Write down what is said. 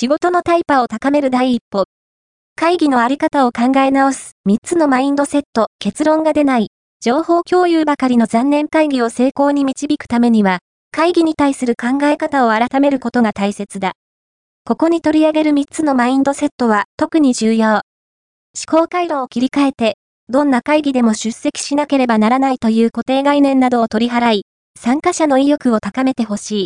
仕事のタイパを高める第一歩。会議のあり方を考え直す3つのマインドセット、結論が出ない。情報共有ばかりの残念会議を成功に導くためには、会議に対する考え方を改めることが大切だ。ここに取り上げる3つのマインドセットは特に重要。思考回路を切り替えて、どんな会議でも出席しなければならないという固定概念などを取り払い、参加者の意欲を高めてほしい。